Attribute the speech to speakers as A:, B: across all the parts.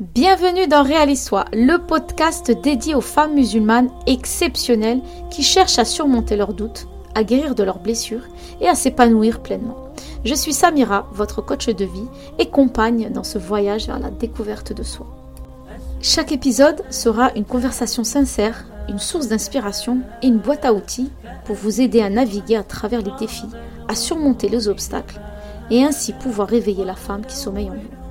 A: Bienvenue dans Réalisoi, le podcast dédié aux femmes musulmanes exceptionnelles qui cherchent à surmonter leurs doutes, à guérir de leurs blessures et à s'épanouir pleinement. Je suis Samira, votre coach de vie et compagne dans ce voyage vers la découverte de soi. Chaque épisode sera une conversation sincère, une source d'inspiration et une boîte à outils pour vous aider à naviguer à travers les défis, à surmonter les obstacles et ainsi pouvoir réveiller la femme qui sommeille en vous.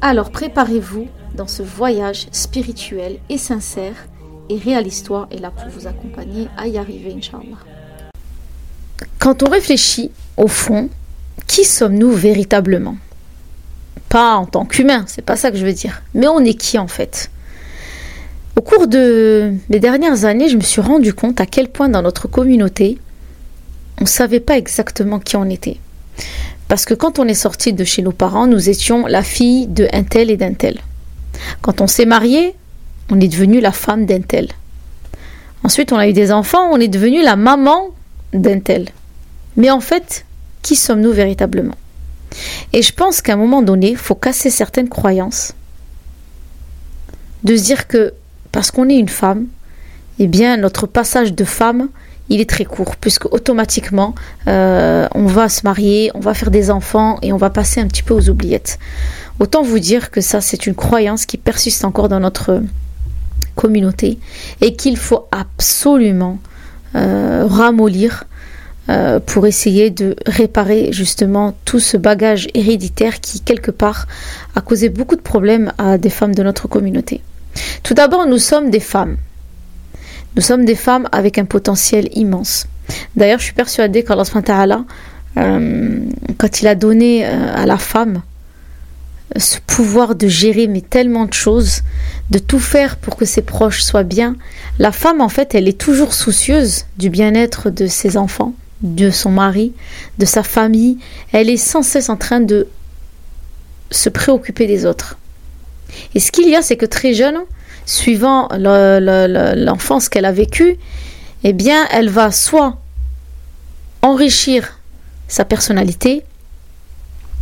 A: Alors préparez-vous dans ce voyage spirituel et sincère et Réalistoire est là pour vous accompagner à y arriver, Inch'Allah. Quand on réfléchit, au fond, qui sommes-nous véritablement? Pas en tant qu'humain, c'est pas ça que je veux dire, mais on est qui en fait? Au cours de les dernières années, je me suis rendu compte à quel point dans notre communauté, on ne savait pas exactement qui on était. Parce que quand on est sorti de chez nos parents, nous étions la fille de un tel et d'un tel. Quand on s'est marié, on est devenu la femme d'un tel. Ensuite, on a eu des enfants, on est devenu la maman d'un tel. Mais en fait, qui sommes-nous véritablement? Et je pense qu'à un moment donné, il faut casser certaines croyances. De se dire que parce qu'on est une femme, eh bien, notre passage de femme, il est très court, puisque automatiquement, euh, on va se marier, on va faire des enfants et on va passer un petit peu aux oubliettes. Autant vous dire que ça, c'est une croyance qui persiste encore dans notre communauté et qu'il faut absolument euh, ramollir euh, pour essayer de réparer justement tout ce bagage héréditaire qui, quelque part, a causé beaucoup de problèmes à des femmes de notre communauté. Tout d'abord, nous sommes des femmes. Nous sommes des femmes avec un potentiel immense. D'ailleurs, je suis persuadée qu'Allah, euh, quand il a donné euh, à la femme ce pouvoir de gérer mais tellement de choses, de tout faire pour que ses proches soient bien, la femme en fait, elle est toujours soucieuse du bien-être de ses enfants, de son mari, de sa famille. Elle est sans cesse en train de se préoccuper des autres. Et ce qu'il y a, c'est que très jeune, suivant l'enfance qu'elle a vécue, eh bien, elle va soit enrichir sa personnalité,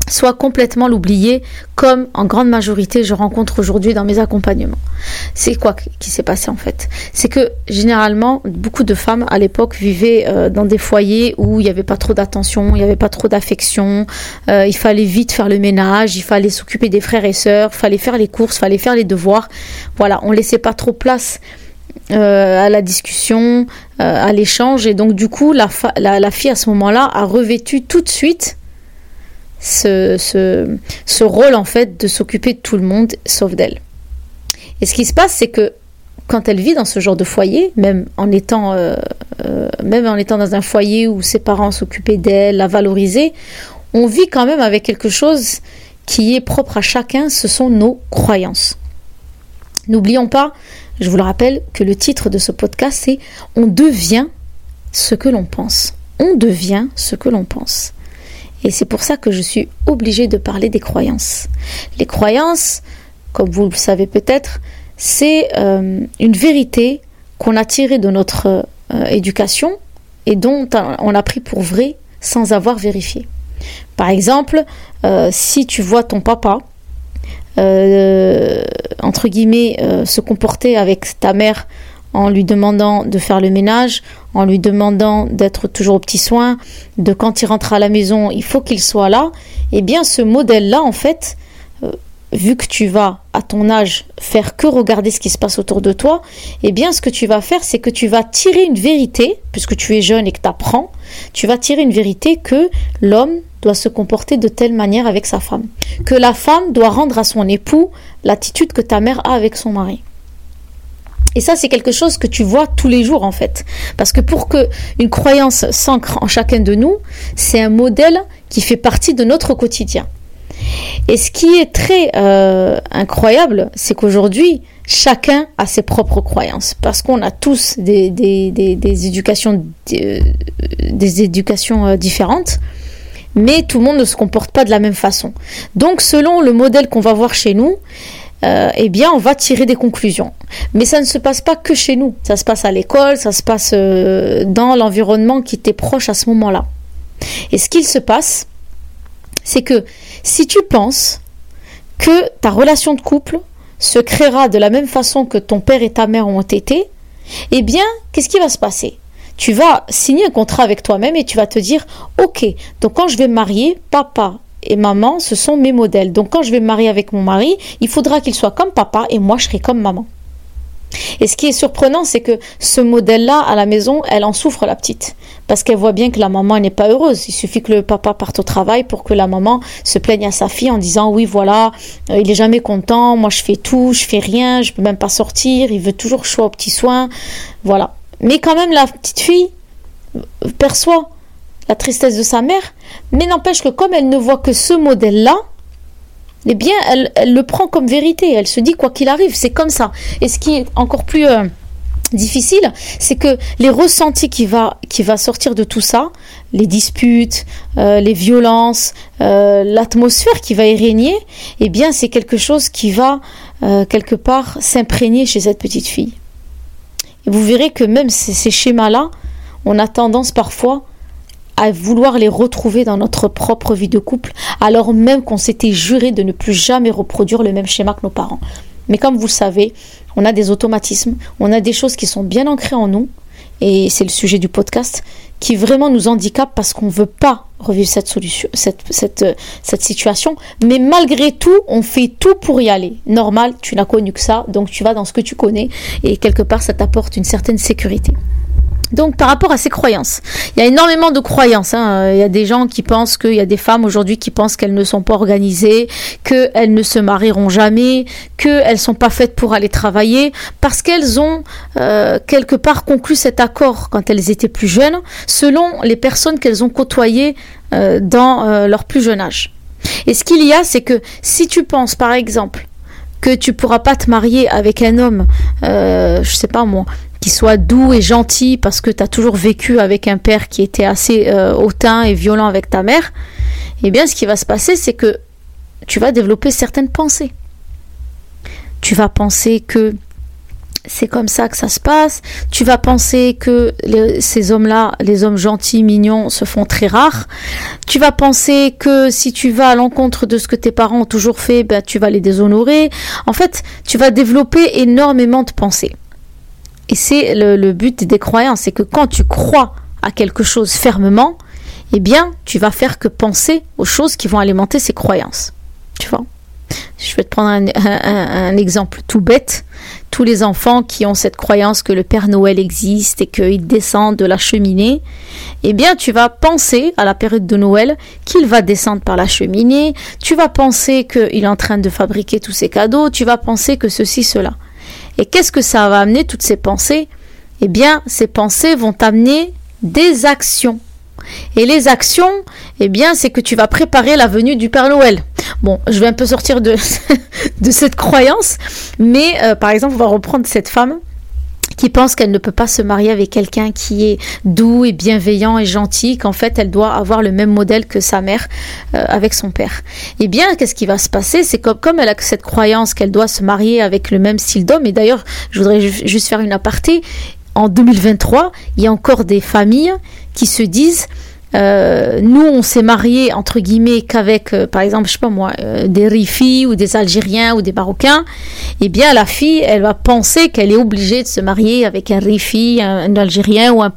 A: soit complètement l'oublier, comme en grande majorité je rencontre aujourd'hui dans mes accompagnements. C'est quoi qui s'est passé en fait? C'est que généralement, beaucoup de femmes à l'époque vivaient euh, dans des foyers où il n'y avait pas trop d'attention, il n'y avait pas trop d'affection, euh, il fallait vite faire le ménage, il fallait s'occuper des frères et sœurs, il fallait faire les courses, il fallait faire les devoirs. Voilà, on laissait pas trop place euh, à la discussion, à l'échange, et donc du coup, la fille à ce moment-là a revêtu tout de suite ce, ce, rôle en fait de s'occuper de tout le monde sauf d'elle. Et ce qui se passe, c'est que quand elle vit dans ce genre de foyer, même en étant, euh, euh, même en étant dans un foyer où ses parents s'occupaient d'elle, la valoriser, on vit quand même avec quelque chose qui est propre à chacun, ce sont nos croyances. N'oublions pas, je vous le rappelle, que le titre de ce podcast c'est On devient ce que l'on pense. On devient ce que l'on pense. Et c'est pour ça que je suis obligée de parler des croyances. Les croyances, comme vous le savez peut-être, c'est euh, une vérité qu'on a tirée de notre euh, éducation et dont on a pris pour vrai sans avoir vérifié. Par exemple, euh, si tu vois ton papa, entre guillemets, se comporter avec ta mère en lui demandant de faire le ménage, en lui demandant d'être toujours au petit soin, de quand il rentre à la maison, il faut qu'il soit là, eh bien ce modèle-là, en fait, euh, vu que tu vas à ton âge faire que regarder ce qui se passe autour de toi, eh bien ce que tu vas faire, c'est que tu vas tirer une vérité, puisque tu es jeune et que tu apprends, tu vas tirer une vérité que l'homme doit se comporter de telle manière avec sa femme, que la femme doit rendre à son époux l'attitude que ta mère a avec son mari. Et ça, c'est quelque chose que tu vois tous les jours en fait. Parce que pour que une croyance s'ancre en chacun de nous, c'est un modèle qui fait partie de notre quotidien. Et ce qui est très euh, incroyable, c'est qu'aujourd'hui, chacun a ses propres croyances. Parce qu'on a tous des, des, des, éducations, des, éducations euh, différentes mais tout le monde ne se comporte pas de la même façon. Donc selon le modèle qu'on va voir chez nous, euh, eh bien, on va tirer des conclusions. Mais ça ne se passe pas que chez nous. Ça se passe à l'école, ça se passe euh, dans l'environnement qui t'est proche à ce moment-là. Et ce qu'il se passe, c'est que si tu penses que ta relation de couple se créera de la même façon que ton père et ta mère ont été, eh bien, qu'est-ce qui va se passer? Tu vas signer un contrat avec toi-même et tu vas te dire, ok, donc quand je vais me marier, papa et maman, ce sont mes modèles. Donc quand je vais me marier avec mon mari, il faudra qu'il soit comme papa et moi je serai comme maman. Et ce qui est surprenant, c'est que ce modèle-là, à la maison, elle en souffre, la petite. Parce qu'elle voit bien que la maman n'est pas heureuse. Il suffit que le papa parte au travail pour que la maman se plaigne à sa fille en disant oui, voilà, euh, il est jamais content, moi je fais tout, je fais rien, je peux même pas sortir, il veut toujours choix aux petits soins. Voilà. Mais quand même, la petite fille perçoit la tristesse de sa mère, mais n'empêche que comme elle ne voit que ce modèle-là, eh bien, elle, le prend comme vérité. Elle se dit, quoi qu'il arrive, c'est comme ça. Et ce qui est encore plus euh, difficile, c'est que les ressentis qui va, qui va sortir de tout ça, les disputes, euh, les violences, euh, l'atmosphère qui va y régner, eh bien, c'est quelque chose qui va quelque part s'imprégner chez cette petite fille. Et vous verrez que même ces schémas-là, on a tendance parfois à vouloir les retrouver dans notre propre vie de couple, alors même qu'on s'était juré de ne plus jamais reproduire le même schéma que nos parents. Mais comme vous le savez, on a des automatismes, on a des choses qui sont bien ancrées en nous, et c'est le sujet du podcast, qui vraiment nous handicapent parce qu'on ne veut pas revivre cette, solution, cette, cette, cette situation. Mais malgré tout, on fait tout pour y aller. Normal, tu n'as connu que ça, donc tu vas dans ce que tu connais, et quelque part, ça t'apporte une certaine sécurité. Donc par rapport à ces croyances, il y a énormément de croyances. Hein. Il y a des gens qui pensent qu'il y a des femmes aujourd'hui qui pensent qu'elles ne sont pas organisées, qu'elles ne se marieront jamais, qu'elles ne sont pas faites pour aller travailler, parce qu'elles ont euh, quelque part conclu cet accord quand elles étaient plus jeunes, selon les personnes qu'elles ont côtoyées euh, dans euh, leur plus jeune âge. Et ce qu'il y a, c'est que si tu penses par exemple que tu pourras pas te marier avec un homme, je sais pas moi, qui soit doux et gentil parce que tu as toujours vécu avec un père qui était assez euh, hautain et violent avec ta mère, eh bien ce qui va se passer, c'est que tu vas développer certaines pensées. Tu vas penser que c'est comme ça que ça se passe. Tu vas penser que ces hommes-là, les hommes gentils, mignons, se font très rares. Tu vas penser que si tu vas à l'encontre de ce que tes parents ont toujours fait, ben, tu vas les déshonorer. En fait, tu vas développer énormément de pensées. Et c'est le, but des croyances, c'est que quand tu crois à quelque chose fermement, eh bien, tu vas faire que penser aux choses qui vont alimenter ces croyances. Tu vois? Je vais te prendre un, exemple tout bête. Tous les enfants qui ont cette croyance que le Père Noël existe et qu'il descend de la cheminée, eh bien, tu vas penser à la période de Noël qu'il va descendre par la cheminée. Tu vas penser qu'il est en train de fabriquer tous ses cadeaux. Tu vas penser que ceci, cela. Et qu'est-ce que ça va amener, toutes ces pensées? Eh bien, ces pensées vont amener des actions. Et les actions, eh bien, c'est que tu vas préparer la venue du Père Noël. Bon, je vais un peu sortir de, de cette croyance, mais euh, par exemple, on va reprendre cette femme qui pense qu'elle ne peut pas se marier avec quelqu'un qui est doux et bienveillant et gentil, qu'en fait elle doit avoir le même modèle que sa mère euh, avec son père. Eh bien, qu'est-ce qui va se passer? C'est comme, comme elle a cette croyance qu'elle doit se marier avec le même style d'homme, et d'ailleurs, je voudrais juste faire une aparté, en 2023, il y a encore des familles qui se disent euh, nous, on s'est mariés entre guillemets qu'avec, euh, par exemple, je sais pas moi, euh, des Rifis ou des Algériens ou des Marocains. Eh bien, la fille, elle va penser qu'elle est obligée de se marier avec un Rifi, un, Algérien ou un,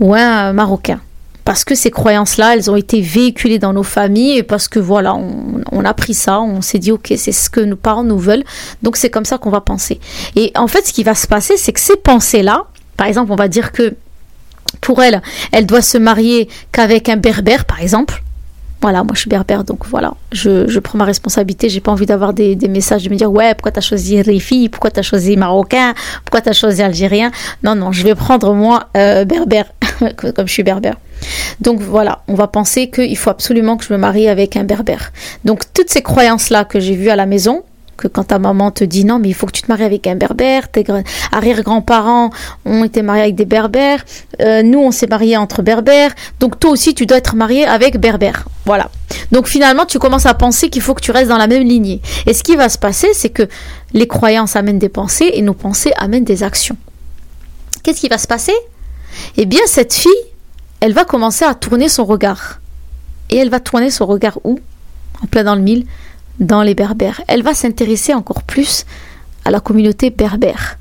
A: ou un, Marocain parce que ces croyances-là, elles ont été véhiculées dans nos familles et parce que voilà, on, on a pris ça, on s'est dit ok, c'est ce que nos parents nous veulent, donc c'est comme ça qu'on va penser. Et en fait, ce qui va se passer, c'est que ces pensées-là, par exemple, on va dire que pour elle, elle doit se marier qu'avec un berbère, par exemple. Voilà, moi je suis berbère, donc voilà, je, prends ma responsabilité. J'ai pas envie d'avoir des, messages de me dire ouais, pourquoi tu as choisi Rifi, pourquoi tu as choisi Marocain, pourquoi tu as choisi Algérien? Non, non, je vais prendre moi euh, berbère, comme je suis berbère. Donc voilà, on va penser qu'il faut absolument que je me marie avec un berbère. Donc toutes ces croyances-là que j'ai vues à la maison, que quand ta maman te dit non mais il faut que tu te maries avec un berbère, tes arrière-grands-parents ont été mariés avec des berbères, euh, nous on s'est mariés entre berbères, donc toi aussi tu dois être marié avec berbère. Voilà. Donc finalement tu commences à penser qu'il faut que tu restes dans la même lignée. Et ce qui va se passer c'est que les croyances amènent des pensées et nos pensées amènent des actions. Qu'est-ce qui va se passer? Eh bien cette fille, elle va commencer à tourner son regard. Et elle va tourner son regard où? En plein dans le mille dans les berbères. Elle va s'intéresser encore plus à la communauté berbère.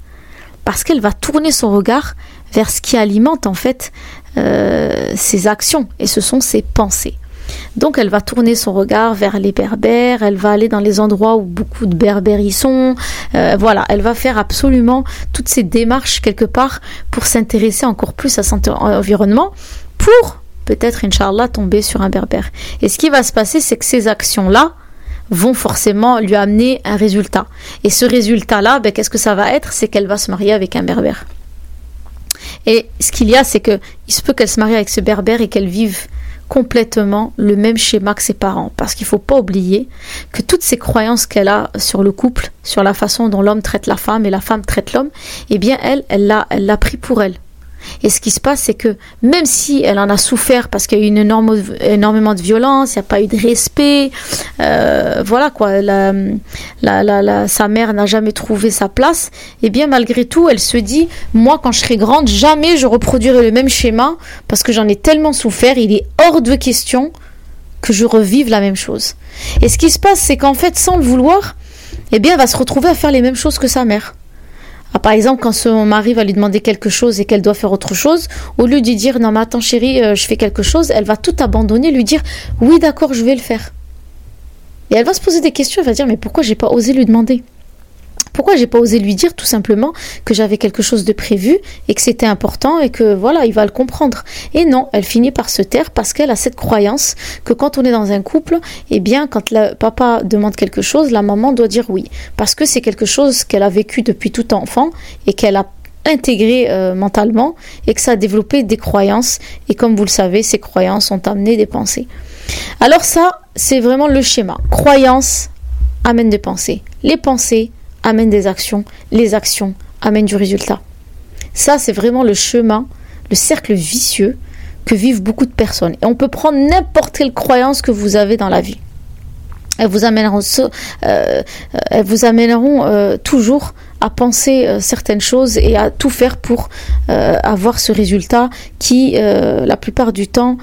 A: Parce qu'elle va tourner son regard vers ce qui alimente en fait euh, ses actions et ce sont ses pensées. Donc elle va tourner son regard vers les berbères, elle va aller dans les endroits où beaucoup de berbères y sont. Euh, voilà, elle va faire absolument toutes ces démarches quelque part pour s'intéresser encore plus à son environnement pour peut-être, Inch'Allah, tomber sur un berbère. Et ce qui va se passer, c'est que ces actions-là vont forcément lui amener un résultat. Et ce résultat-là, ben, qu'est-ce que ça va être? C'est qu'elle va se marier avec un berbère. Et ce qu'il y a, c'est que il se peut qu'elle se marie avec ce berbère et qu'elle vive complètement le même schéma que ses parents. Parce qu'il ne faut pas oublier que toutes ces croyances qu'elle a sur le couple, sur la façon dont l'homme traite la femme et la femme traite l'homme, eh bien elle, elle l'a, elle l'a pris pour elle. Et ce qui se passe, c'est que même si elle en a souffert parce qu'il y a eu une énorme, énormément de violence, il n'y a pas eu de respect, euh, voilà quoi, sa mère n'a jamais trouvé sa place, et eh bien malgré tout, elle se dit, moi quand je serai grande, jamais je reproduirai le même schéma parce que j'en ai tellement souffert, il est hors de question que je revive la même chose. Et ce qui se passe, c'est qu'en fait, sans le vouloir, eh bien, elle va se retrouver à faire les mêmes choses que sa mère. Ah, par exemple, quand son mari va lui demander quelque chose et qu'elle doit faire autre chose, au lieu de dire non mais attends chérie, euh, je fais quelque chose, elle va tout abandonner, lui dire oui d'accord, je vais le faire. Et elle va se poser des questions, elle va dire mais pourquoi j'ai pas osé lui demander? Pourquoi j'ai pas osé lui dire tout simplement que j'avais quelque chose de prévu et que c'était important et que voilà, il va le comprendre. Et non, elle finit par se taire parce qu'elle a cette croyance que quand on est dans un couple, eh bien, quand le papa demande quelque chose, la maman doit dire oui. Parce que c'est quelque chose qu'elle a vécu depuis tout enfant et qu'elle a intégré euh, mentalement et que ça a développé des croyances. Et comme vous le savez, ces croyances ont amené des pensées. Alors ça, c'est vraiment le schéma. Croyances amènent des pensées. Les pensées amène des actions, les actions amènent du résultat. Ça, c'est vraiment le chemin, le cercle vicieux que vivent beaucoup de personnes. Et on peut prendre n'importe quelle croyance que vous avez dans la vie. Elles vous amèneront, euh, euh, toujours à penser euh, certaines choses et à tout faire pour avoir ce résultat qui, la plupart du temps,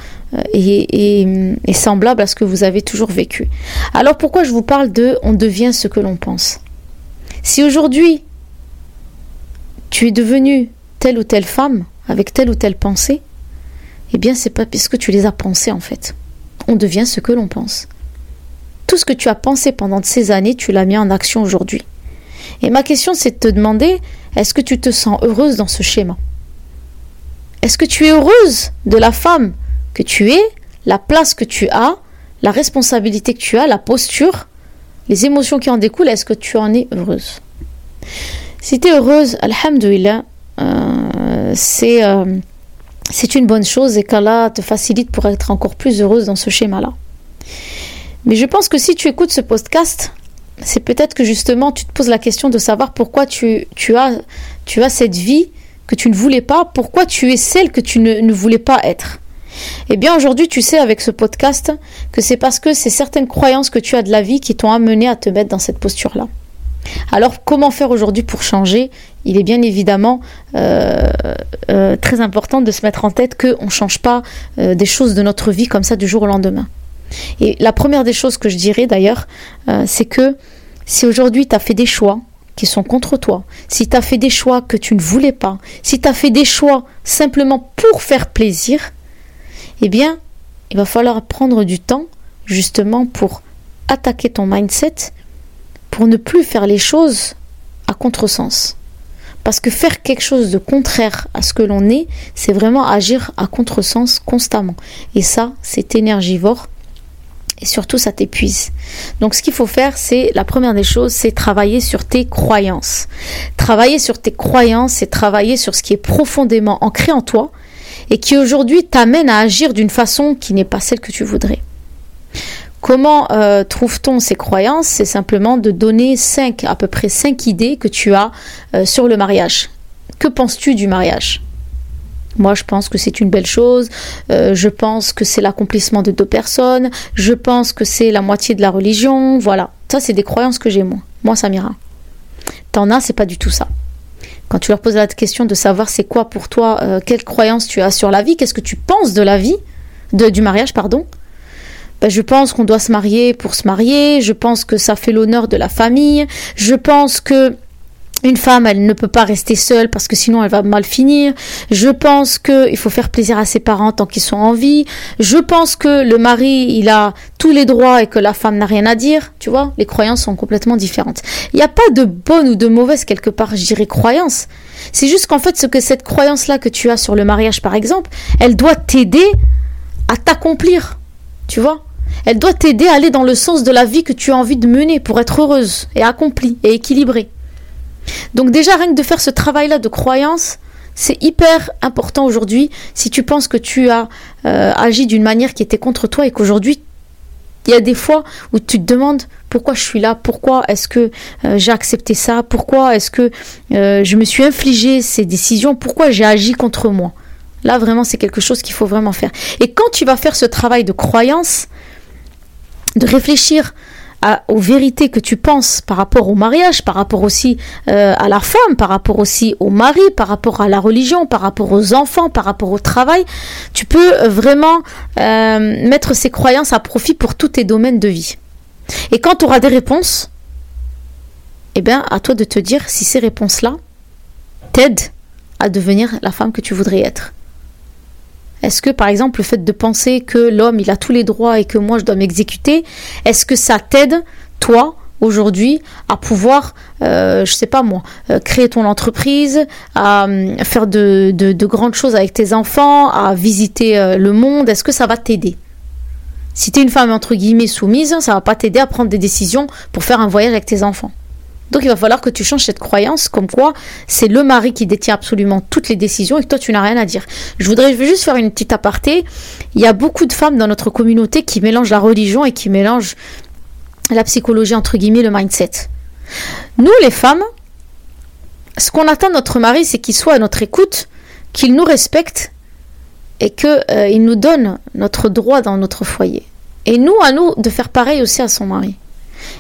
A: est, semblable à ce que vous avez toujours vécu. Alors pourquoi je vous parle de on devient ce que l'on pense si aujourd'hui tu es devenue telle ou telle femme avec telle ou telle pensée, eh bien c'est pas parce que tu les as pensées en fait. On devient ce que l'on pense. Tout ce que tu as pensé pendant ces années, tu l'as mis en action aujourd'hui. Et ma question c'est de te demander, est-ce que tu te sens heureuse dans ce schéma? Est-ce que tu es heureuse de la femme que tu es, la place que tu as, la responsabilité que tu as, la posture les émotions qui en découlent, est-ce que tu en es heureuse? Si tu es heureuse, Alhamdulillah, euh, c'est euh, c'est une bonne chose et qu'Allah te facilite pour être encore plus heureuse dans ce schéma-là. Mais je pense que si tu écoutes ce podcast, c'est peut-être que justement tu te poses la question de savoir pourquoi tu, as, tu as cette vie que tu ne voulais pas, pourquoi tu es celle que tu ne voulais pas être. Eh bien aujourd'hui tu sais avec ce podcast que c'est parce que c'est certaines croyances que tu as de la vie qui t'ont amené à te mettre dans cette posture-là. Alors comment faire aujourd'hui pour changer? Il est bien évidemment euh, euh, très important de se mettre en tête qu'on ne change pas euh, des choses de notre vie comme ça du jour au lendemain. Et la première des choses que je dirais d'ailleurs, c'est que si aujourd'hui tu as fait des choix qui sont contre toi, si tu as fait des choix que tu ne voulais pas, si tu as fait des choix simplement pour faire plaisir, eh bien, il va falloir prendre du temps justement pour attaquer ton mindset, pour ne plus faire les choses à contresens. Parce que faire quelque chose de contraire à ce que l'on est, c'est vraiment agir à contresens constamment. Et ça, c'est énergivore. Et surtout, ça t'épuise. Donc, ce qu'il faut faire, c'est la première des choses, c'est travailler sur tes croyances. Travailler sur tes croyances, c'est travailler sur ce qui est profondément ancré en toi et qui aujourd'hui t'amène à agir d'une façon qui n'est pas celle que tu voudrais. Comment euh, trouve-t-on ces croyances? C'est simplement de donner cinq, à peu près cinq idées que tu as euh, sur le mariage. Que penses-tu du mariage? Moi, je pense que c'est une belle chose. Euh, je pense que c'est l'accomplissement de deux personnes. Je pense que c'est la moitié de la religion. Voilà. Ça, c'est des croyances que j'ai moi. Moi, ça m'ira. T'en as, c'est pas du tout ça. Quand tu leur poses la question de savoir c'est quoi pour toi, euh, quelle croyance tu as sur la vie, qu'est-ce que tu penses de la vie, du mariage, pardon, ben, je pense qu'on doit se marier pour se marier, je pense que ça fait l'honneur de la famille, je pense que une femme, elle ne peut pas rester seule parce que sinon elle va mal finir. Je pense qu'il faut faire plaisir à ses parents tant qu'ils sont en vie. Je pense que le mari, il a tous les droits et que la femme n'a rien à dire. Tu vois, les croyances sont complètement différentes. Il n'y a pas de bonne ou de mauvaise quelque part, je dirais, croyance. C'est juste qu'en fait, ce que cette croyance-là que tu as sur le mariage, par exemple, elle doit t'aider à t'accomplir. Tu vois? Elle doit t'aider à aller dans le sens de la vie que tu as envie de mener pour être heureuse et accomplie et équilibrée. Donc déjà, rien que de faire ce travail-là de croyance, c'est hyper important aujourd'hui si tu penses que tu as euh, agi d'une manière qui était contre toi et qu'aujourd'hui, il y a des fois où tu te demandes pourquoi je suis là, pourquoi est-ce que euh, j'ai accepté ça, pourquoi est-ce que euh, je me suis infligé ces décisions, pourquoi j'ai agi contre moi? Là, vraiment, c'est quelque chose qu'il faut vraiment faire. Et quand tu vas faire ce travail de croyance, de réfléchir aux vérités que tu penses par rapport au mariage, par rapport aussi euh, à la femme, par rapport aussi au mari, par rapport à la religion, par rapport aux enfants, par rapport au travail, tu peux vraiment euh, mettre ces croyances à profit pour tous tes domaines de vie. Et quand tu auras des réponses, eh bien, à toi de te dire si ces réponses-là t'aident à devenir la femme que tu voudrais être. Est-ce que, par exemple, le fait de penser que l'homme, il a tous les droits et que moi, je dois m'exécuter, est-ce que ça t'aide, toi, aujourd'hui, à pouvoir, euh, je sais pas moi, euh, créer ton entreprise, à euh, faire de, de, grandes choses avec tes enfants, à visiter euh, le monde? Est-ce que ça va t'aider? Si tu es une femme, entre guillemets, soumise, ça va pas t'aider à prendre des décisions pour faire un voyage avec tes enfants. Donc il va falloir que tu changes cette croyance comme quoi c'est le mari qui détient absolument toutes les décisions et que toi tu n'as rien à dire. Je voudrais juste faire une petite aparté. Il y a beaucoup de femmes dans notre communauté qui mélangent la religion et qui mélangent la psychologie entre guillemets, le mindset. Nous les femmes, ce qu'on attend de notre mari, c'est qu'il soit à notre écoute, qu'il nous respecte et qu'il euh, nous donne notre droit dans notre foyer. Et nous, à nous, de faire pareil aussi à son mari.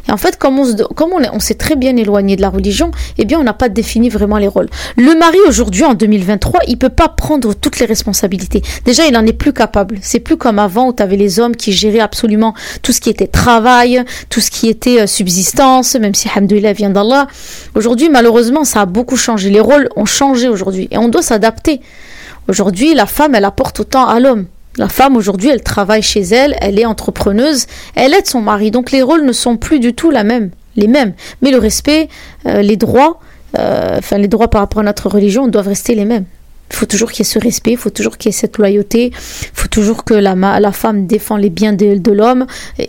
A: Et en fait, comme on, s'est très bien éloigné de la religion, eh bien, on n'a pas défini vraiment les rôles. Le mari, aujourd'hui, en 2023, il peut pas prendre toutes les responsabilités. Déjà, il n'en est plus capable. C'est plus comme avant où tu avais les hommes qui géraient absolument tout ce qui était travail, tout ce qui était euh, subsistance, même si, hamdoulilah, vient d'Allah. Aujourd'hui, malheureusement, ça a beaucoup changé. Les rôles ont changé aujourd'hui. Et on doit s'adapter. Aujourd'hui, la femme, elle apporte autant à l'homme. La femme aujourd'hui, elle travaille chez elle, elle est entrepreneuse, elle aide son mari. Donc les rôles ne sont plus du tout la même, les mêmes. Mais le respect, euh, les droits, euh, enfin les droits par rapport à notre religion doivent rester les mêmes. Il faut toujours qu'il y ait ce respect, il faut toujours qu'il y ait cette loyauté, il faut toujours que la, la femme défend les biens de, l'homme.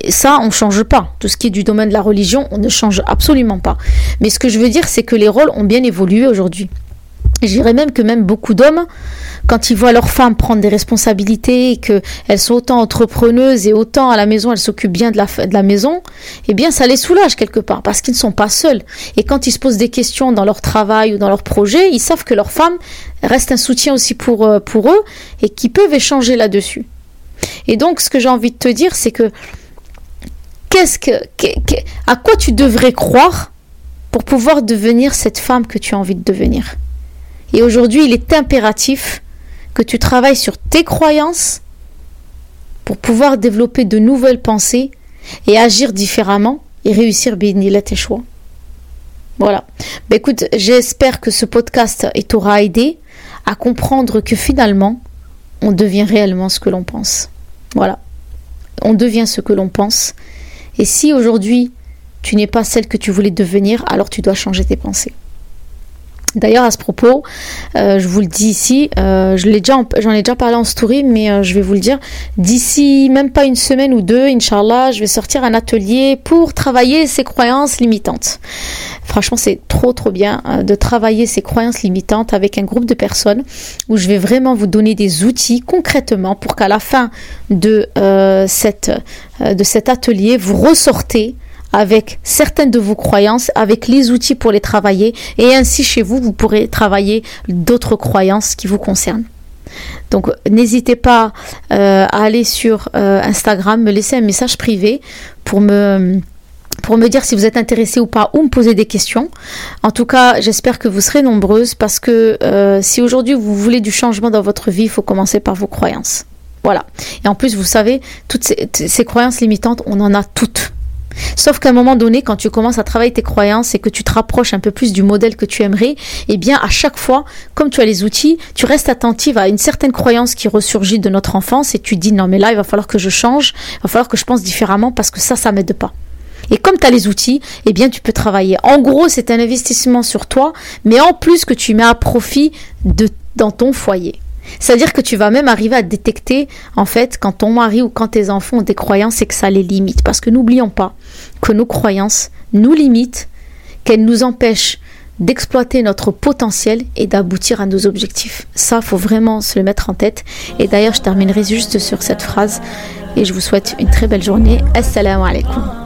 A: Ça, on ne change pas. Tout ce qui est du domaine de la religion, on ne change absolument pas. Mais ce que je veux dire, c'est que les rôles ont bien évolué aujourd'hui. Je dirais même que même beaucoup d'hommes, quand ils voient leurs femmes prendre des responsabilités et qu'elles sont autant entrepreneuses et autant à la maison, elles s'occupent bien de la, de la maison, eh bien ça les soulage quelque part parce qu'ils ne sont pas seuls. Et quand ils se posent des questions dans leur travail ou dans leur projet, ils savent que leur femme reste un soutien aussi pour, euh, pour eux et qu'ils peuvent échanger là-dessus. Et donc ce que j'ai envie de te dire, c'est que qu'est-ce que, à quoi tu devrais croire pour pouvoir devenir cette femme que tu as envie de devenir? Et aujourd'hui, il est impératif que tu travailles sur tes croyances pour pouvoir développer de nouvelles pensées et agir différemment et réussir bien tes choix. Voilà. Ben écoute, j'espère que ce podcast t'aura aidé à comprendre que finalement, on devient réellement ce que l'on pense. Voilà. On devient ce que l'on pense. Et si aujourd'hui, tu n'es pas celle que tu voulais devenir, alors tu dois changer tes pensées. D'ailleurs, à ce propos, euh, je vous le dis ici, euh, j'en ai déjà parlé en story, mais euh, je vais vous le dire. D'ici même pas une semaine ou deux, Inch'Allah, je vais sortir un atelier pour travailler ces croyances limitantes. Franchement, c'est trop trop bien de travailler ces croyances limitantes avec un groupe de personnes où je vais vraiment vous donner des outils concrètement pour qu'à la fin de, de cet atelier, vous ressortez avec certaines de vos croyances, avec les outils pour les travailler, et ainsi chez vous, vous pourrez travailler d'autres croyances qui vous concernent. Donc n'hésitez pas euh, à aller sur euh, Instagram, me laisser un message privé pour me dire si vous êtes intéressé ou pas ou me poser des questions. En tout cas, j'espère que vous serez nombreuses parce que euh, si aujourd'hui vous voulez du changement dans votre vie, il faut commencer par vos croyances. Voilà. Et en plus, vous savez, toutes ces, croyances limitantes, on en a toutes. Sauf qu'à un moment donné, quand tu commences à travailler tes croyances et que tu te rapproches un peu plus du modèle que tu aimerais, eh bien, à chaque fois, comme tu as les outils, tu restes attentive à une certaine croyance qui ressurgit de notre enfance et tu dis non, mais là, il va falloir que je change, il va falloir que je pense différemment parce que ça, ça m'aide pas. Et comme tu as les outils, eh bien tu peux travailler. En gros, c'est un investissement sur toi, mais en plus que tu mets à profit de, dans ton foyer. C'est-à-dire que tu vas même arriver à détecter, en fait, quand ton mari ou quand tes enfants ont des croyances et que ça les limite. Parce que n'oublions pas que nos croyances nous limitent, qu'elles nous empêchent d'exploiter notre potentiel et d'aboutir à nos objectifs. Ça, faut vraiment se le mettre en tête. Et d'ailleurs, je terminerai juste sur cette phrase et je vous souhaite une très belle journée. Assalamu alaikum.